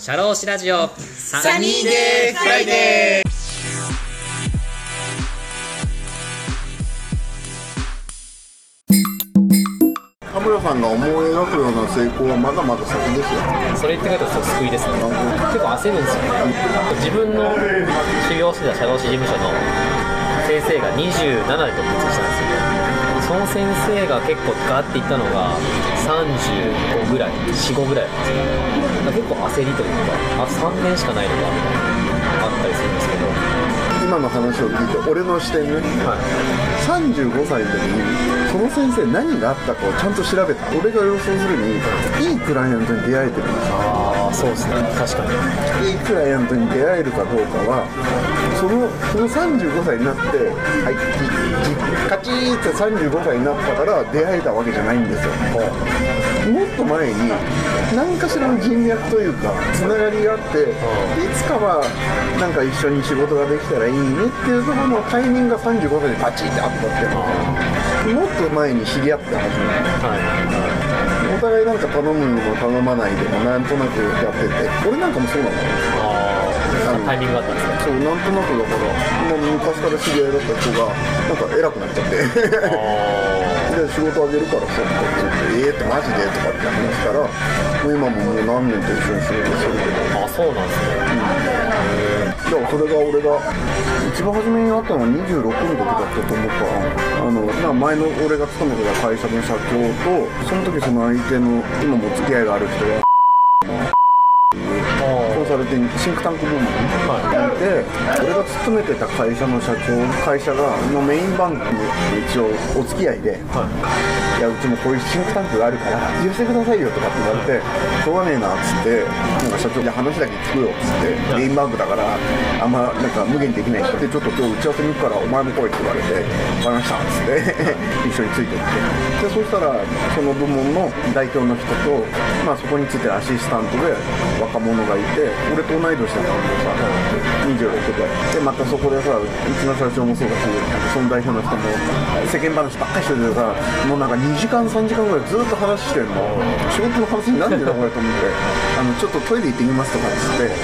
シャローシラジオ。サニーデーフライデー。田村さんが思い描くような成功はまだまだ先ですよ。それ言ってくると救いですね。結構焦るんですよ。ね自分の修行してた社労士事務所の先生が27で独立したんですよ。その先生が結構ガーっていったのが35ぐらい45ぐらいなんですよだから結構焦りというかあ3年しかないのか。みたいなあったりするんですけど今の話を聞いて俺の視点ね、35歳の時にその先生何があったかをちゃんと調べた。俺が予想するにいいクライアントに出会えてるんですよそうですね。確かに。いいクライアントに出会えるかどうかはそのその35歳になってはいカチーって35歳になったから出会えたわけじゃないんですよ。もっと前に何かしらの人脈というかつながりがあっていつかはなんか一緒に仕事ができたらいいねっていうところのタイミングが35歳でパチンってあったっていうの。もっと前に知り合ったはずなんですはい。お互いなんか頼むのも頼まないでもなんとなくやってて。俺なんかもそうなの。ああタイミングがあったんですかそうなんとなくだからもう昔から知り合いだった人がなんか偉くなっちゃって。で仕事あげるからさって言って「ええー、ってマジで?」とかって話したらもう今ももう何年と一緒に仕事してるけど。あそうなんですね。だからそれが俺が一番初めに会ったのは26の時だったと思うからあのまあ前の俺が勤めてた会社の社長とその時その相手の今も付き合いがある人がコンサルティングシンクタンク部門。にいて、俺が勤めてた会社の社長会社がのメインバンクに一応お付き合いで、い。やうちもこういうシンクタンクがあるから寄せてくださいよとかって言われてしょうがねえなっつってなんか社長に話だけ聞くよっつってメインバンクだからあんまなんか無限にできない人。でちょっと今日打ち合わせに行くからお前も来いって言われて分かりましたっつって 一緒についてって。でそしたらその部門の代表の人と、まあ、そこについてるアシスタントで若者がいて俺と同い年だったんでさ26ででまたそこでさうちの社長もそうだしその代表の人も世間話ばっかりしててさもうなんか2時間3時間ぐらいずっと話してんの仕事の話になんでだこれと思ってあのちょっとトイレ行ってきますとかっつってで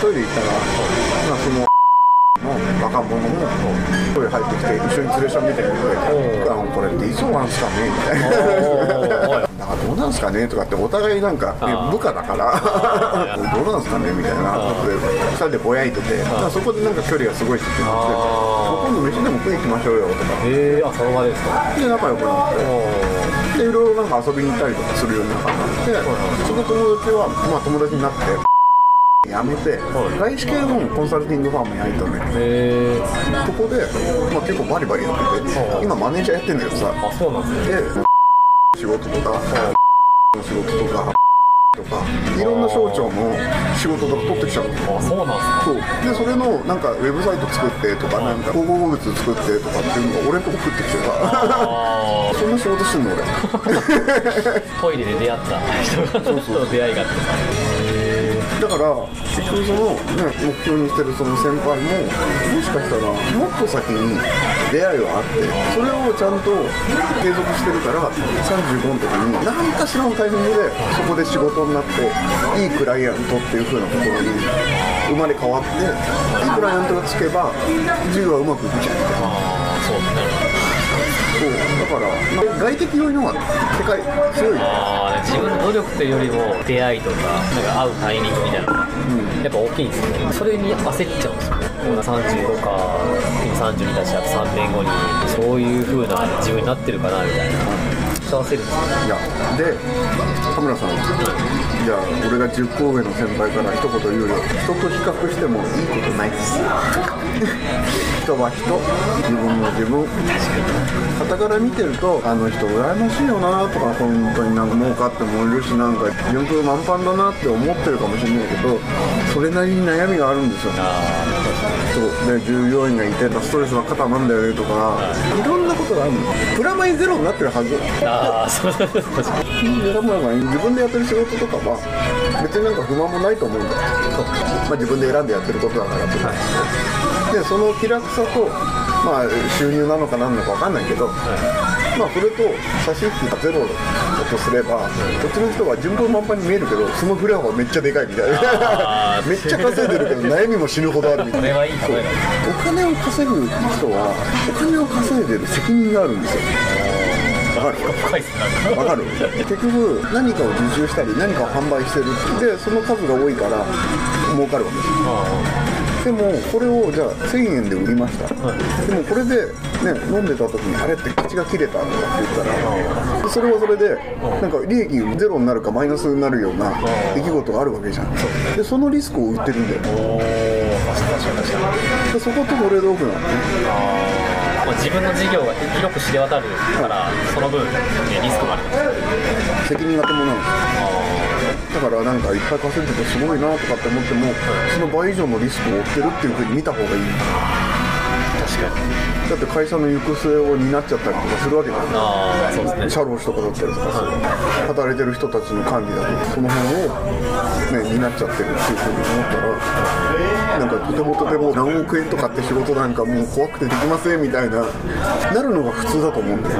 トイレ行ったら、まあ、そのの若者もトイレ入ってきて一緒に連れシャン見てくれ。て「これっていつなんすかね?」みたいな「どうなんすかね?」とかってお互いなんかえ部下だから「どうなんすかね?」みたいな。ことで2人でぼやいて。てそこでなんか距離がすごい縮まって「今度飯でも食い行きましょうよ」とか。へえあその場ですか？で仲良くなって。でいろいろなんか遊びに行ったりとかするようになって。その友達はまあ友達になって。辞めて外資系のコンサルティングファームに入ったのね。へえそこで、まあ、結構バリバリやってて。今マネージャーやってんだけどさ。あそうなんですね。で仕事とかの仕事とかとかいろんな省庁の仕事とか取ってきちゃうの。あそうなんですか。そう。でそれのなんかウェブサイト作ってとかなんか広告物作ってとかっていうのが俺のとこ食ってきてさあ そんな仕事してんの俺。ー トイレで出会った人との出会いがあってだから結局その、ね、目標にしてるその先輩ももしかしたらもっと先に出会いはあってそれをちゃんと継続してるから35の時に何かしらのタイミングでそこで仕事になっていいクライアントっていう風なところに生まれ変わっていいクライアントがつけば事業はうまくいくじゃんみたいな。まあ外的要因の方が世界強い。よああ自分の努力というよりも出会いとかなんか会うタイミングみたいな。のがやっぱ大きいんですよね。それに焦っちゃうんですよね。今35か今32だしあと3年後にそういう風な自分になってるかなみたいなめっちゃ焦るんですよいやで田村さんじゃあ俺が10個上の先輩から一言言うよ。人と比較してもいいことないっす。人は人。自分も自分。傍から見てるとあの人羨ましいよなとか本当になんか儲かってもいるしなんか順風満帆だなって思ってるかもしれないけどそれなりに悩みがあるんですよ。そう。で従業員がいてストレスの肩なんだよねとかいろんなことがあるの？プラマイゼロになってるはず。ああそう。確かにで田村さん自分でやってる仕事とかは別になんか不満もないと思うんだ。よ、まあ、自分で選んでやってることだからと。か、でその気楽さと、まあ、収入なのか何なのか分かんないけど、まあそれと差し引きがゼロだとすれば、こっちの人は順風満帆に見えるけどその振れ幅めっちゃでかいみたいな。めっちゃ稼いでるけど悩みも死ぬほどあるみたいな。お金を稼ぐ人はお金を稼いでる責任があるんですよ。わかるわかる。結局何かを受注したり何かを販売してるでその数が多いから儲かるわけです。でもこれをじゃあ1000円で売りました、でもこれで、ね、飲んでた時にあれって口が切れたとかって言ったら、それはそれでなんか利益ゼロになるかマイナスになるような出来事があるわけじゃん。でそのリスクを売ってるんだよ。おお確かに確かに。でそことトレードオフなのねまあ、自分の事業が広く知れ渡るからその分、ね、リスクもあります。責任が伴うんですだからなんかいっぱい稼いでてすごいなとかって思ってもその倍以上のリスクを負ってるっていうふうに見た方がいいだって会社の行く末を担っちゃったりとかするわけじゃん。ああそうですね。社労士とかだったりとかさ。働いてる人たちの管理だとかその辺を、ね、担っちゃってるっていうふうに思ったらなんかとてもとても何億円とかって仕事なんかもう怖くてできませんみたいななるのが普通だと思うんだよ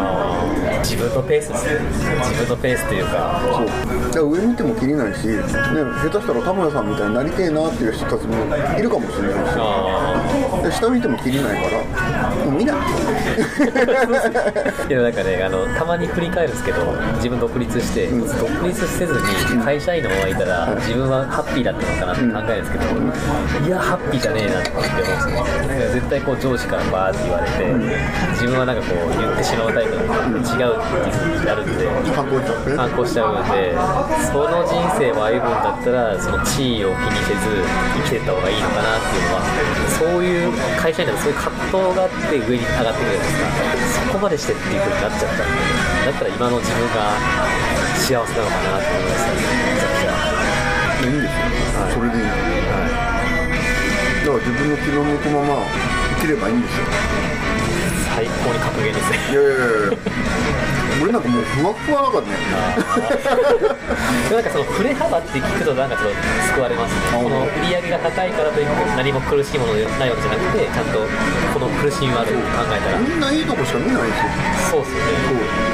自分のペースですね。自分のペースというか。そう。だから上見てもきりないし、ね、下手したら田村さんみたいになりてえなっていう人たちもいるかもしれないし。あで下見てもきりないからもう見ないあいやなんかねあのたまに振り返るんですけど自分独立して、独立せずに会社員のままいたら自分はハッピーだったのかなって考えるんですけど、いやハッピーじゃねえなって思うんですよなんか絶対こう上司からバーって言われて、自分はなんかこう言ってしまうタイプの違うっていう風になるんで反抗しちゃって反抗しちゃうんでその人生を歩むんだったらその地位を気にせず生きてった方がいいのかなっていうのはそういう会社員だとそういう葛藤があって上に上がってくるじゃないですか？そこまでしてっていう風になっちゃったんでだったら今の自分が幸せなのかなって思いましたねめちゃくちゃ。いいんですよ、それでいい。だから自分の気の向くまま生きればいいんですよ最高に格言ですね。いやいやいや俺なんかもうふわふわだからねなんかその振れ幅って聞くとなんかちょっと救われますね。この売り上げが高いからといって何も苦しいものでないわけじゃなくてちゃんとこの苦しみはあるって考えたら。みんないいとこしか見ないですよそうっすよね。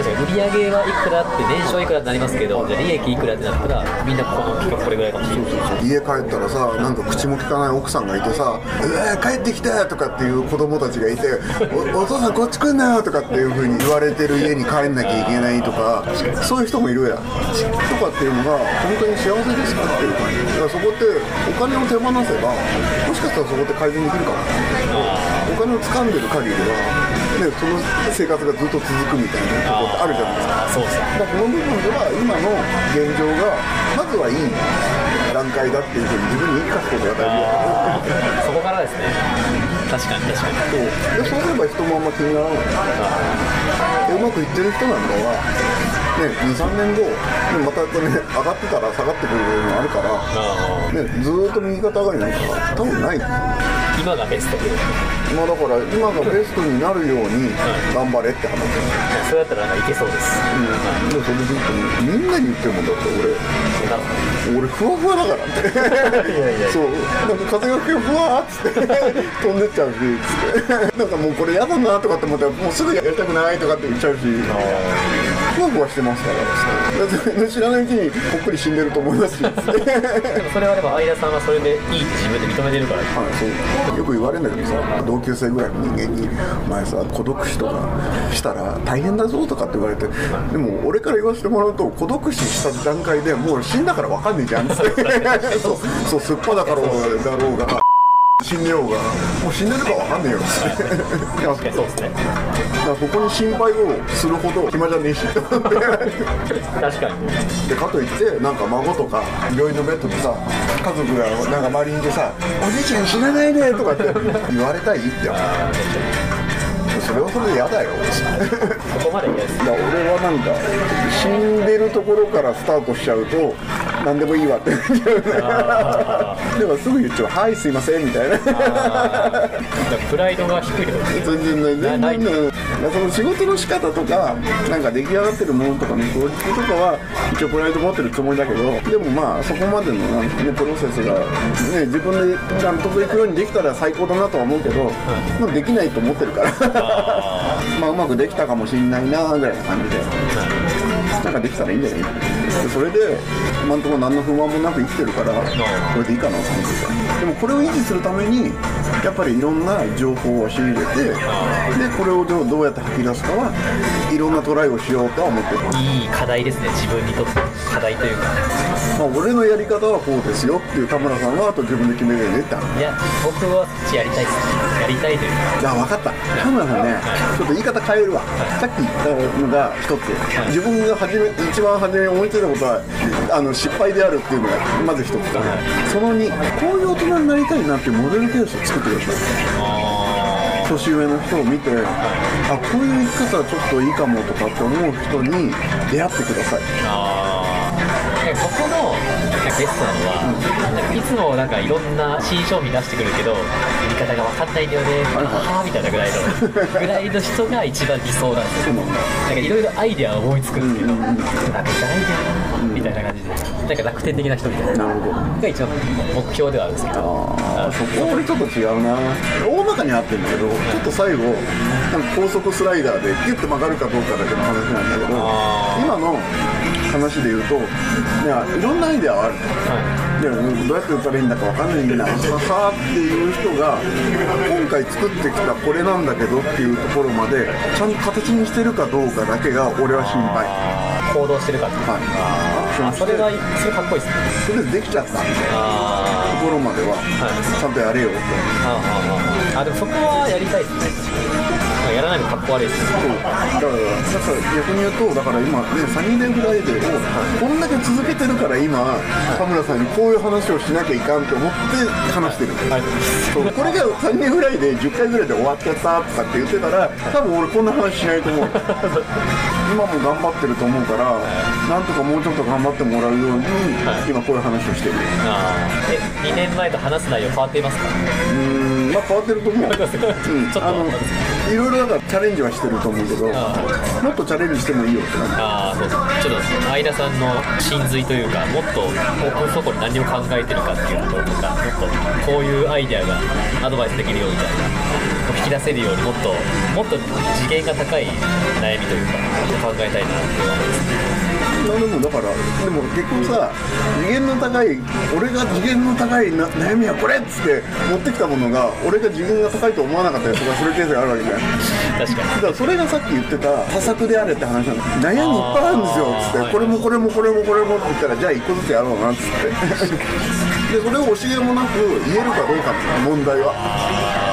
確かに売り上げはいくらって年商いくらってなりますけどじゃあ利益いくらってなったらみんなこの企画これぐらいかもしれない。家帰ったらさなんか口も利かない奥さんがいてさ「うわ帰ってきた!」とかっていう子供たちがいて「おお父さんこっち来んなよ!」とかっていうふうに言われてる家に帰んなきゃいけないとかそういう人もいるやん。とかっていうのが本当に幸せですかっていう感じ。だからそこってお金を手放せばもしかしたらそこって改善できるかもお金を掴んでる限りは、ね、その生活がずっと続くみたいなとこってあるじゃないですか。あそうっすね。だからこの部分では今の現状がまずはいい段階だっていうふうに自分に言い聞かすことが大事だそこからですね。確かに確かに。そう。でそうすれば人もあんま気にならないでうまくいってる人なんかは、ね、23年後でまたこれ、ね、上がってたら下がってくるのもあるから、あね、ずーっと右肩上がりなんか多分ないー今がベストで。まあだから今がベストになるように頑張れって話。それだったらなんかいけそうです、うん、でもそれでずっとみんなに言ってるもんだって俺。俺ふわふわだからって。いやいやそう。なんか風が吹けばふわーっつって。飛んでっちゃうしつって。なんかもうこれ嫌だなとかって思ったらもうすぐやりたくないとかって言っちゃうしふわふわしてますからだって知らないうちにぽっくり死んでると思いますし それはでも相田さんはそれでいいって自分で認めてるから。そうよく言われるんだけどさ同級生ぐらいの人間に「お前さ孤独死とかしたら大変だぞ」とかって言われてでも俺から言わせてもらうと孤独死した段階でもう死んだから分かんねえじゃんっつって。そう。そうすっぱだからだろうが死んでようがもう死んでるか分かんねえよ。確かにそうですね。だからそこに心配をするほど暇じゃねえし。と思って確かに。でかといってなんか孫とか病院のベッドでさ家族がなんか周りにいてさ「おじいちゃん死なないで」とかって言われたいって。それはそれで嫌だよ。そこまで嫌です。だから俺はなんか死んでるところからスタートしちゃうと、何でもいいわ。ってでもすぐ言っちゃう「はいすいません」みたいな。プライドが低い。全然ない。全然ない。その仕事の仕方とかなんか出来上がってるものとかのクオリティとかは一応プライド持ってるつもりだけどでもまあそこまでのなんかねプロセスが、ね、自分で納得いくようにできたら最高だなとは思うけど、まあ、できないと思ってるから。あ まあうまくできたかもしんないなぐらいな感じでなんかできたらいいんじゃないでそれで今んところ何の不満もなく生きてるからこれでいいかなと思ってて。でもこれを維持するためにやっぱりいろんな情報を仕入れてでこれをどうやって吐き出すかはいろんなトライをしようとは思ってるいい課題ですね自分にとって課題というか。まあ、俺のやり方はこうですよっていう田村さんはあと自分で決めるよねって話いや僕はそっちやりたいです。やりたいというか。あ分か。った田村さんねちょっと言い方変えるわ。さっき言ったのが一つ。自分が初め一番初めに思いついたことはあの失敗であるっていうのがまず一つとその2こういう大人になりたいなっていうモデルケースを作ってください。あ年上の人を見てあこういう生き方はちょっといいかもとかって思う人に出会ってくださいここのベストなのは、なんかいつもなんかいろんな新商品出してくるけど売り方が分かんないんだよね。はあみたいなぐらいのぐらいの人が一番理想なんですよ。なんかいろいろアイデアを思いつくんですけど、なんかアイデアなみたいな感じで。なんか楽天的な人みたいな。なるほど。が一番目標ではあるんですけど。あそこ俺ちょっと違うな。大まかに合ってるんだけどちょっと最後なんか高速スライダーでギュッと曲がるかどうかだけの話なんだけど今の話で言うといやいろんなアイデアはある。はでどうやって打ったらいいんだかわかんないんだははっていう人が今回作ってきたこれなんだけどっていうところまでちゃんと形にしてるかどうかだけが俺は心配。い行動してるかっていう。はい。それがそれかっこいいですね。それでできちゃったみたいなあところまでははい。ちゃんとやれよってーあでもそこはやりたいですね。やらないのかっこ悪いです。そう。だからだから逆に言うとだから今ねサニーデイフライデーをこんだけ続けてるから今田村さんにこういう話をしなきゃいかんと思って話してる。はい。そう。これがサニーフライデー10回ぐらいで終わっちゃったとかって言ってたら多分俺こんな話しないと思う。今も頑張ってると思うからなんとかもうちょっと頑張ってもらうようにはい。今こういう話をしてる。え2年前と話す内容変わっていますか？うーんまあ変わってると思う。ちょっとあのいろいろだからチャレンジはしてると思うけどあもっとチャレンジしてもいいよってなああそうそうちょっと相田さんの真髄というかもっと奥底に何を考えてるかっていうところとかもっとこういうアイデアがアドバイスできるよみたいな引き出せるようにもっともっと次元が高い悩みというか考えたいなって思いますいやでもだからでも結局さ次元の高い俺が次元の高いな悩みはこれっつって持ってきたものが俺が次元が高いと思わなかったりとかするケースがあるわけじゃん。確かに。だからそれがさっき言ってた多作であれって話なの悩みいっぱいあるんですよ。っつってこれもこれもこれもこれもって言ったらじゃあ一個ずつやろうなっつって。でそれを教えもなく言えるかどうかっていう問題は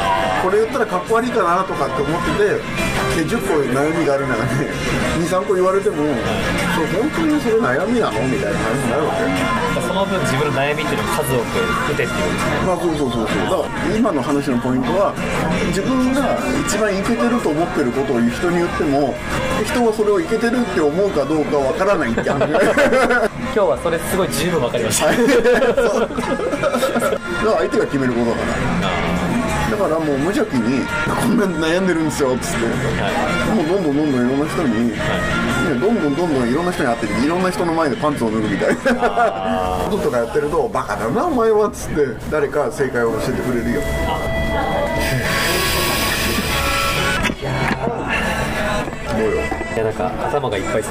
これ言ったらかっこ悪いかなとかって思っててで10個悩みがあるならね23個言われてもそれ本当にそれ悩みなのみたいな話になるわけ。その分自分の悩みっていうのを数多く打てっていうことですね。まあそうそうそうそう。だから今の話のポイントは自分が一番イケてると思ってることを人に言っても人はそれをイケてるって思うかどうかわからないって話 今日はそれすごい十分分かりました。相手が決めることだからだからもう無邪気に「こんなに悩んでるんですよ」っつって。もうどんどんどんどんいろんな人に、ね、どんどんどんどんいろんな人に会っていろんな人の前でパンツを脱ぐみたいな。こととかやってると「バカだなお前は」っつって誰か正解を教えてくれるよ。どうよいやなんか頭がいっぱいです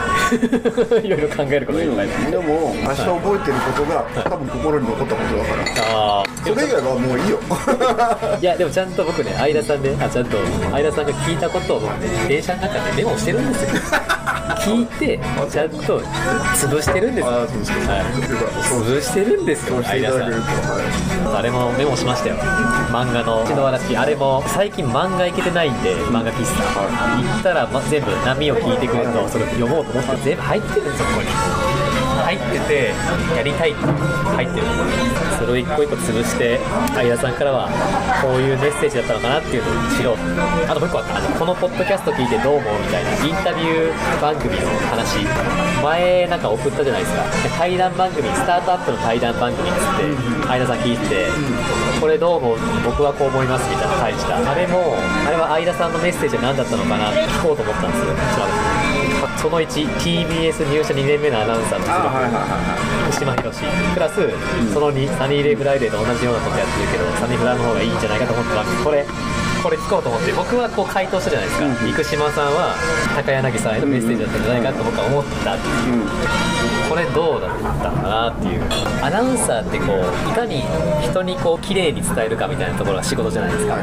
ね。いろいろ考えることがいっぱいですでも明日覚えてることが多分心に残ったことだから。ああそれ以外はもういいよ。いやでもちゃんと僕ね相田さんであちゃんと相田さんが聞いたことを僕ね電車の中でメモしてるんですよ。聞いてちゃんと潰してるんです。よはい。潰してるんですよ相田さただけると。はい。んあれもメモしましたよ。漫画の篠原式あれも最近漫画いけてないんで漫画喫茶。行ったら、ま、全部波を聞いてくれると。それを読もうと思って全部入ってるんですよここに入っててやりたいって入ってる。そそれを一個一個潰して相田さんからはこういうメッセージだったのかなっていうのを知ろう。あともう一個あった。あのこのポッドキャスト聞いてどう思うみたいなインタビュー番組の話。前なんか送ったじゃないですか。で対談番組スタートアップの対談番組っつって相田さん聞いてて、これどう思う？僕はこう思いますみたいな返した。あれもあれは相田さんのメッセージは何だったのかな？って聞こうと思ったんですよ。調べてその 1TBS 入社2年目のアナウンサーの福島博史プラス、その2サニーデイフライデーと同じようなことやってるけどサニーフラの方がいいんじゃないかと思ったらこれこれ聞こうと思って僕はこう回答したじゃないですか、生島さんは高柳さんへのメッセージだったんじゃないかと僕は思ったっていう、これどうだったのかなっていう。アナウンサーってこういかに人にこう綺麗に伝えるかみたいなところが仕事じゃないですか、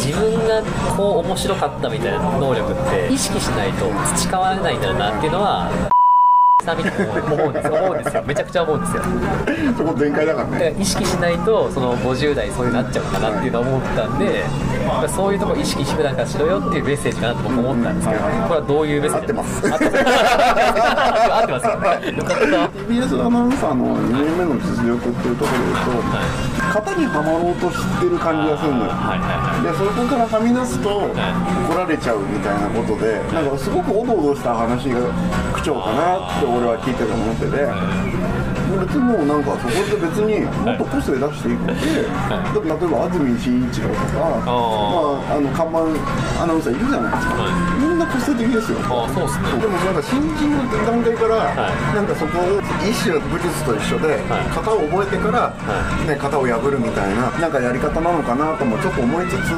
自分がこう面白かったみたいな能力って意識しないと培われないんだろうなっていうのはさんみたいな思うんですよ。思うんですよ。めちゃくちゃ思うんですよ。そこ全開だからね。意識しないとその50代そういうなっちゃうのかなっていうのを思ったんでやっぱそういうとこ意識普段からしろよっていうメッセージかなと僕思ったんですけどうんこれはどういうメッセージ？合ってます。合ってます。よかった。TBS アナウンサーの2年目の実力っていうところで言うと、型にはまろうとしてる感じがするのよ、でそこからはみ出すと怒られちゃうみたいなことでなんかすごくおどおどした話が口調かなって俺は聞いてて思ってて。別にもうなんかそこで別にもっと個性出していって、だって例えば安住紳一郎とか、まあ、あの看板アナウンサーいるじゃないですか、みんな個性的ですよ。ああそうっすね。でもなんか新人の段階から、はい。なんかそこを一種の武術と一緒で、はい。型を覚えてから、ね、型を破るみたいななんかやり方なのかなともちょっと思いつつ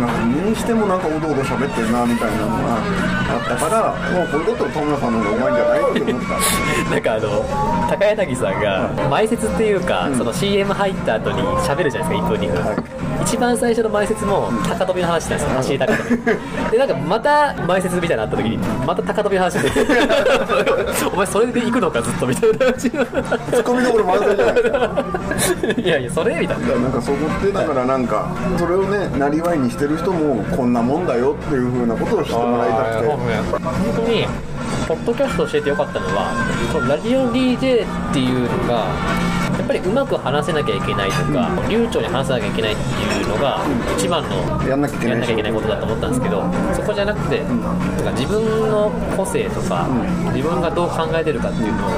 なんかにしてもなんかおどおど喋ってるなみたいなのがあったから もうこれだったら田村さんの方がうまいんじゃないって思った。なんかあの高柳さんが前説っていうか、その CM 入った後に喋るじゃないですか1分2分、はい。一番最初の前説も高跳びの話なんですよ走り高跳び。でなんかまた前説みたいになった時にまた高跳びの話で お前それで行くのかずっとみたいな話。ツッコミどころ満載じゃないですか。いやいやそれみたいな。なんかそこってだからなんかそれをねなりわいにしてる人もこんなもんだよっていうふうなことを知ってもらいたくて。本当にポッドキャスト教えてよかったのはこのラジオ DJ っていうのがっぱりうまく話せなきゃいけないとか、流暢に話さなきゃいけないっていうのが一番のやんなきゃいけないことだと思ったんですけどそこじゃなくて、だから自分の個性とか、自分がどう考えてるかっていうのを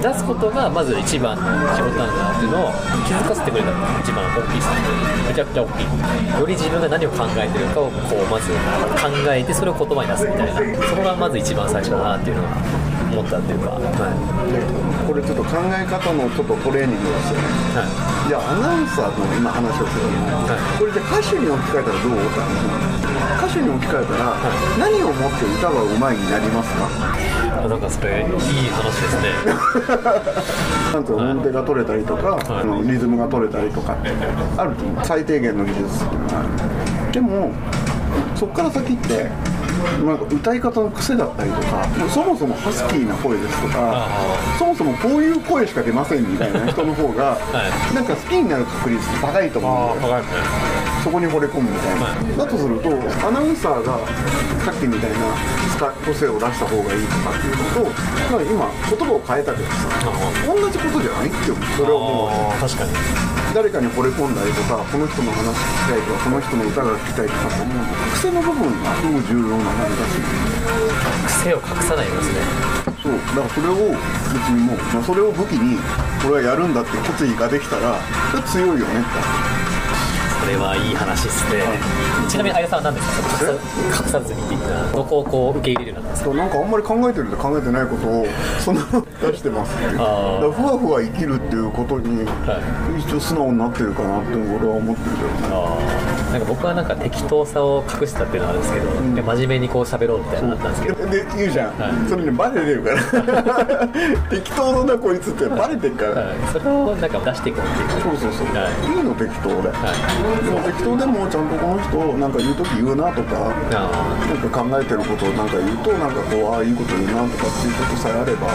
出すことがまず一番の仕事なんだなっていうのを気づかせてくれたのが一番大きいですね。めちゃくちゃ大きい。より自分が何を考えてるかをこうまず考えてそれを言葉に出すみたいな。そこがまず一番最初だなっていうのを思ったっていうか、はい。これちょっと考え方のちょっとトレーニングですよね。はい。じゃあアナウンサーの今話をするはい。これじゃあ歌手に置き換えたらどう？って話歌手に置き換えたら、何をもって歌がうまいになりますか？あなんかそれいい話ですね。なんと音程が取れたりとか、はい。リズムが取れたりとかある最低限の技術っていうのがある。でもそこから先ってなんか歌い方の癖だったりとかそもそもハスキーな声ですとかそもそもこういう声しか出ませんみたいな人の方が、はい。なんか好きになる確率高いと思うんだよかりますそこに惚れ込むみたいな、はい。だとするとアナウンサーがさっきみたいな使個性を出した方がいいとかっていうのとまあ今言葉を変えたけどさ同じことじゃないって思う。それを思う確かに誰かに惚れ込んだりとかこの人の話聞きたいとかこの人の歌が聞きたいとかって思うと癖の部分がすごく重要な感じだし癖を隠さないですね。そう。だからそれを別にもう、まあ、それを武器にこれはやるんだって決意ができたらそれ強いよねって。それはいい話ですね。ちなみに相田さんは何ですか？隠さ隠さずにって言ったらどこをこう受け入れるようになったんですかそうなんかあんまり考えてると考えてないことをその出してますってふわふわ生きるっていうことには一応素直になってるかなって俺は思ってるけどね。なんか僕はなんか適当さを隠したっていうのがあるんですけど、で真面目にこう喋ろうみたいなのあったんですけど。で言うじゃん、はい。それねバレてるから。適当だなこいつってバレてるから、はい。それをなんか出していこうっていう。そうそうそう、はい。い、いの適当で、はいでも適当でもちゃんとこの人なんか言う時言うなとかあなんか考えてることをなんか言うとなんかこうああいいこと言うなとかっていうことさえあれば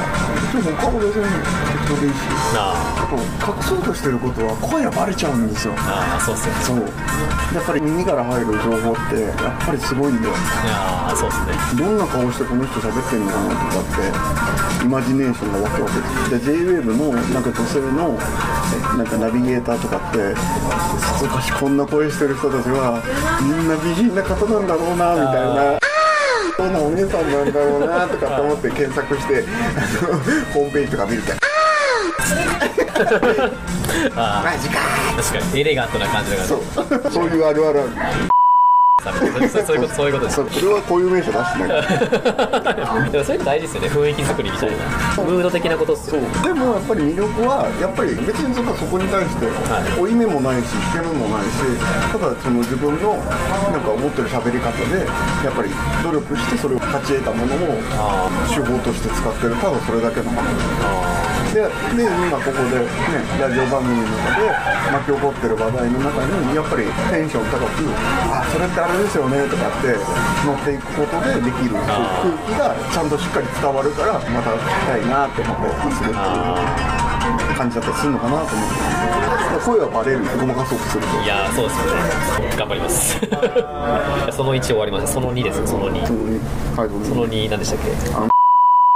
でも他は別に適当でいいしー。ああと隠そうとしてることは声がバレちゃうんですよ。ーあーそうっすよね。そう。やっぱり耳から入る情報ってやっぱりすごいんだよ。いやーそうっすね。どんな顔してこの人喋ってんのかなとかってイマジネーションが湧くわけです。で JWAVE のなんか女性のえなんかナビゲーターとかってさぞかしこんな声してる人たちはみんな美人な方なんだろうなみたいな。どんなお姉さんなんだろうなとかって思って検索してあのホームページとか見ると。あマジかあ確かに。エレガントな感じだから。ねそう。そういうあるあるあるさそうそういうことそういうことです。それはこういう名称出してない。でもそういうの大事ですよね。雰囲気作りみたいな。ムード的なことっすよでもやっぱり魅力はやっぱり別にそこに対してはい。負い目もないし引け目もないしただその自分のなんか思ってる喋り方でやっぱり努力してそれを勝ち得たものをあ手法として使ってる。ただそれだけの話。でで今ここで、ね、ラジオ番組の中で巻き起こってる話題の中にやっぱりテンション高く「あそれってあれですよね」とかって乗っていくことでできる空気がちゃんとしっかり伝わるからまた聞きたいなって思ったりするっていう感じだったりするのかなと思って声はバレる。ごまかそうとすると。あいやーそうですよね。頑張ります。その1終わりました。その2ですその2そのはいその2何でしたっけ？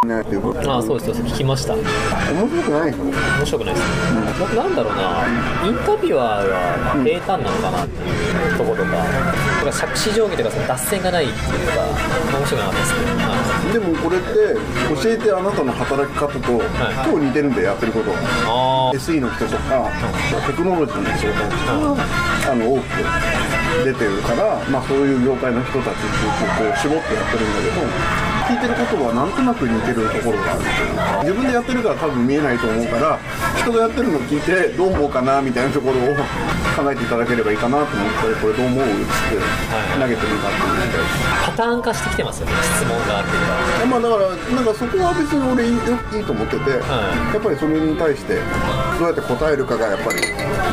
ねっていうことああそうですそうです。聞きました。面面白くないでしょ白くないですね、ななんだろうな。インタビュアーが平坦なのかなっていうところとか、とか杓子定規とかその脱線がないっていうか面白くなかったですね、はいでもこれって教えてあなたの働き方と今日似てるんでやってること。あ SE の人とかテクノロジーの仕事の人があの多く出てるから、まあ、そういう業界の人たちっていうこう絞ってやってるんだけど聞いてることはなんとなく似てるところがあるというか自分でやってるから多分見えないと思うから人がやってるのを聞いてどう思うかなみたいなところを考えていただければいいかなと思ってこれどう思うっつって投げてみたっていう。ので。パターン化してきてますよね質問がっていうかまあだからなんかそこは別に俺いいいいと思ってて、はい。やっぱりそれに対してどうやって答えるかがやっぱり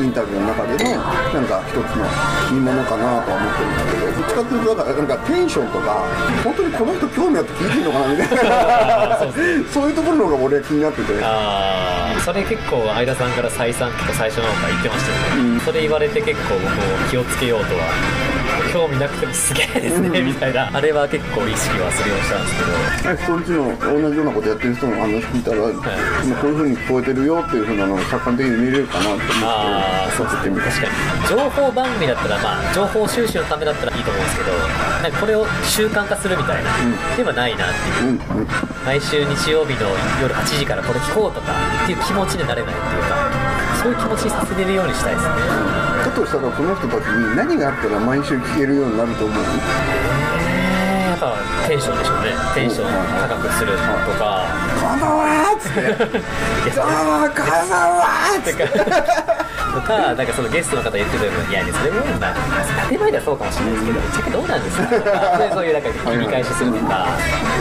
インタビューの中でのなんか一つの見ものかなとは思ってるんだけどどっちかっていうとだからなんかテンションとか本当にこの人興味あって聞いてんのかなみたいな。そういうところの方が俺は気になってて。ああそれ結構相田さんから再三結構最初の方から言ってましたよね、それ言われて結構僕も気をつけようとは興味なくてもすげえですねみたいな。あれは結構意識はするようにしたんですけど。人んちの同じようなことやってる人の話聞いたら、まあこういうふうに聞こえてるよっていうふうなのを客観的に見れるかなってああそう思ってですね確かに。情報番組だったらまあ情報収集のためだったらいいと思うんですけどなんかこれを習慣化するみたいな、ではないなっていう。うんうん毎週日曜日の夜8時からこれ聞こうとかっていう気持ちになれないっていうかそういう気持ちにさせれるようにしたいですね。だとしたらこの人たちに何があったら毎週聞けるようになると思う？えーやっぱテンションでしょうね。テンション高くするとか。こん。ばん。はっつってうもこん。ばん。はっつってとかなんかそのゲストの方言ってたようにいやねそれもまあ建前ではそうかもしれないですけどぶっちゃけどうなんですか？とかそういうなんか切り返しするとか。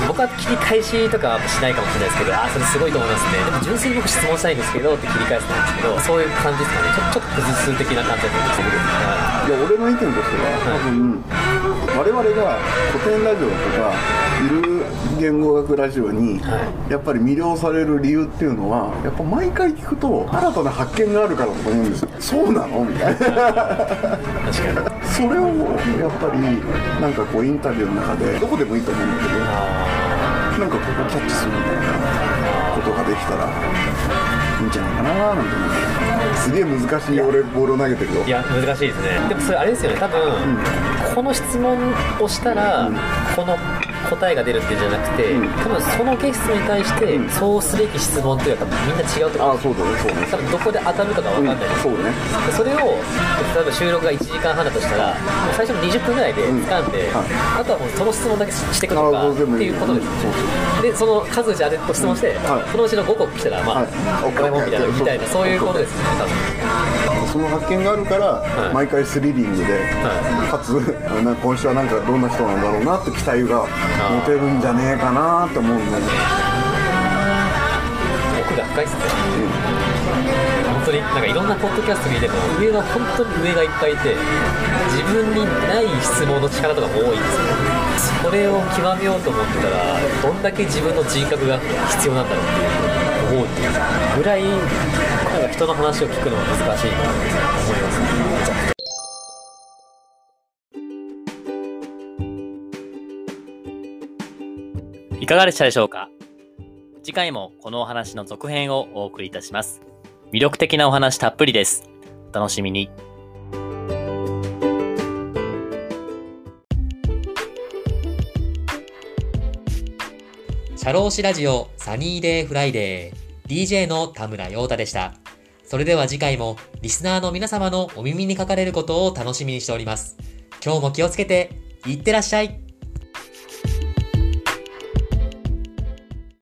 僕は切り返しとかはしないかもしれないですけどあーそれすごいと思いますね。でも純粋に僕質問したいんですけどって切り返すんですけどそういう感じですかねちょちょっと崩す的な感じだと思うんですけど。いや俺の意見としては多分我々が古典ラジオとかいる言語学ラジオにはやっぱり魅了される理由っていうのはやっぱ毎回聞くと新たな発見があるからだと思うんですよ。そうなの？みたいな。確かに。それをやっぱりなんかこうインタビューの中でどこでもいいと思うんだけどあなんかここキャッチするみたいなことができたらいいんじゃないかななんて思って。すげえ難しい俺ボールを投げてるよ。ーいや難しいですね。でもそれあれですよね。多分、この質問をしたら、この答えが出るっていうんじゃなくて、うん。多分そのゲストに対して、うん。そうすべき質問というかみんな違うと思う。ああそうだねそうね。多分どこで当たるかが分かんないです、そうね。でそれを例えば収録が1時間半だとしたらもう最初の20分ぐらいで掴んで、はあとはもうその質問だけしていくとかっていい。いうことで。すそうでその数打ち当てと質問して、はい。そのうちの5個来たらまあ、はい。お買い物みたいなみたいなそういうことですね多分その発見があるから、い。毎回スリリングで、はかつ今週はなんかどんな人なんだろうなって期待が持てるんじゃねえかなって思うんだよね。奥が深いっすね、当になんかいろんなポッドキャスト見ても上は本当に上がいっぱいいて自分にない質問の力とかも多いんですよ。それを極めようと思ってたらどんだけ自分の人格が必要なんだろうっていう思うっていぐらいなんか人の話を聞くのは難しいなと思いますねいかがでしたでしょうか？次回もこのお話の続編をお送りいたします。魅力的なお話たっぷりです。お楽しみに。社労士ラジオサニーデイフライデー DJ の田村陽太でした。それでは次回もリスナーの皆様のお耳にかかれることを楽しみにしております。今日も気をつけて、いってらっしゃい